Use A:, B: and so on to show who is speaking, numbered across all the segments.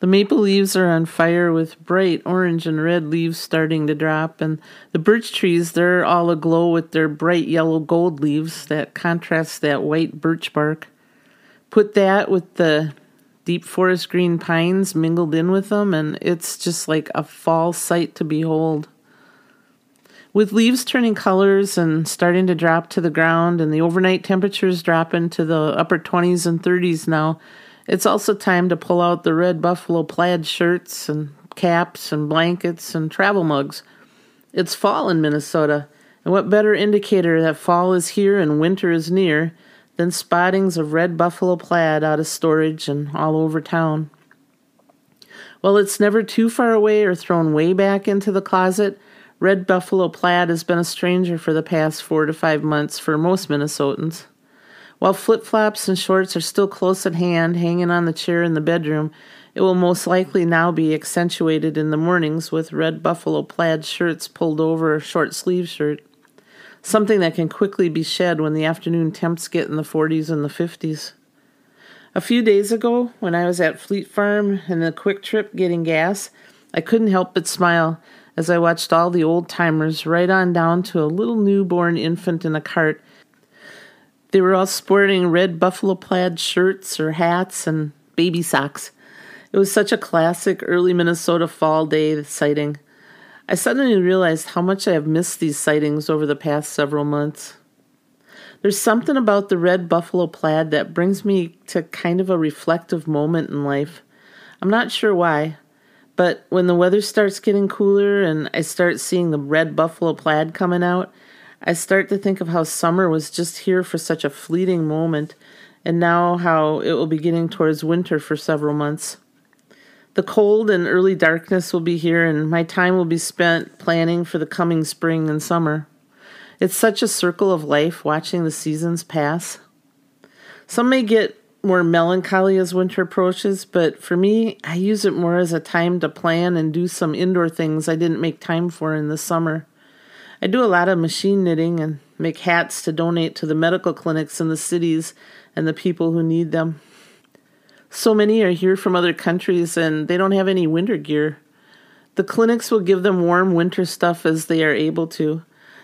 A: The maple leaves are on fire with bright orange and red leaves starting to drop, and the birch trees, they're all aglow with their bright yellow gold leaves that contrast that white birch bark. Put that with the deep forest green pines mingled in with them, and it's just like a fall sight to behold. With leaves turning colors and starting to drop to the ground, and the overnight temperatures dropping to the upper 20s and 30s now, it's also time to pull out the red buffalo plaid shirts and caps and blankets and travel mugs. It's fall in Minnesota, and what better indicator that fall is here and winter is near than spottings of red buffalo plaid out of storage and all over town? While it's never too far away or thrown way back into the closet, red buffalo plaid has been a stranger for the past four to five months for most Minnesotans. While flip flops and shorts are still close at hand, hanging on the chair in the bedroom, it will most likely now be accentuated in the mornings with red buffalo plaid shirts pulled over a short sleeve shirt. Something that can quickly be shed when the afternoon temps get in the 40s and the 50s. A few days ago, when I was at Fleet Farm in the Kwik Trip getting gas, I couldn't help but smile as I watched all the old timers right on down to a little newborn infant in a cart they were all sporting red buffalo plaid shirts or hats and baby socks. It was such a classic early Minnesota fall day sighting. I suddenly realized how much I have missed these sightings over the past several months. There's something about the red buffalo plaid that brings me to kind of a reflective moment in life. I'm not sure why, but when the weather starts getting cooler and I start seeing the red buffalo plaid coming out, I start to think of how summer was just here for such a fleeting moment, and now how it will be getting towards winter for several months. The cold and early darkness will be here, and my time will be spent planning for the coming spring and summer. It's such a circle of life watching the seasons pass. Some may get more melancholy as winter approaches, but for me, I use it more as a time to plan and do some indoor things I didn't make time for in the summer. I do a lot of machine knitting and make hats to donate to the medical clinics in the cities and the people who need them. So many are here from other countries and they don't have any winter gear. The clinics will give them warm winter stuff as they are able to.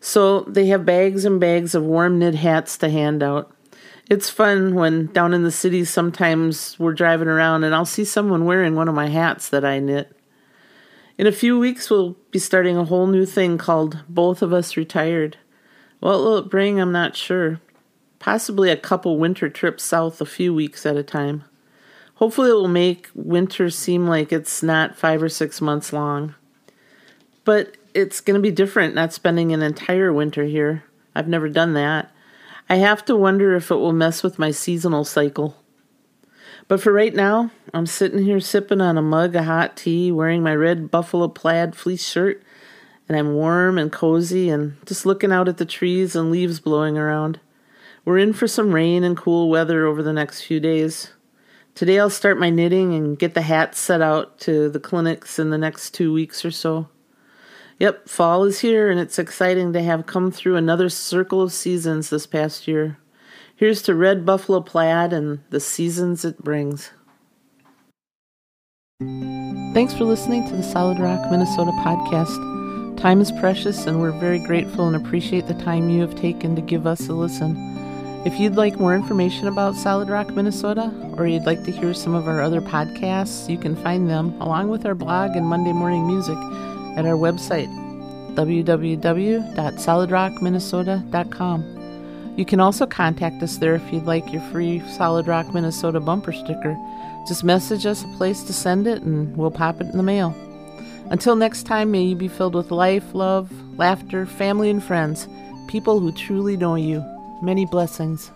A: So they have bags and bags of warm knit hats to hand out. It's fun when down in the cities sometimes we're driving around and I'll see someone wearing one of my hats that I knit. In a few weeks, we'll be starting a whole new thing called Both of Us Retired. What will it bring? I'm not sure. Possibly a couple winter trips south a few weeks at a time. Hopefully, it will make winter seem like it's not five or six months long. But it's going to be different not spending an entire winter here. I've never done that. I have to wonder if it will mess with my seasonal cycle. But for right now, I'm sitting here sipping on a mug of hot tea, wearing my red buffalo plaid fleece shirt, and I'm warm and cozy and just looking out at the trees and leaves blowing around. We're in for some rain and cool weather over the next few days. Today I'll start my knitting and get the hats set out to the clinics in the next two weeks or so. Yep, fall is here and it's exciting to have come through another circle of seasons this past year. Here's to red buffalo plaid and the seasons it brings. Thanks for listening to the Solid Rock Minnesota podcast. Time is precious, and we're very grateful and appreciate the time you have taken to give us a listen. If you'd like more information about Solid Rock, Minnesota, or you'd like to hear some of our other podcasts, you can find them, along with our blog and Monday morning music, at our website, www.solidrockminnesota.com. You can also contact us there if you'd like your free Solid Rock Minnesota bumper sticker. Just message us a place to send it and we'll pop it in the mail. Until next time, may you be filled with life, love, laughter, family, and friends, people who truly know you. Many blessings.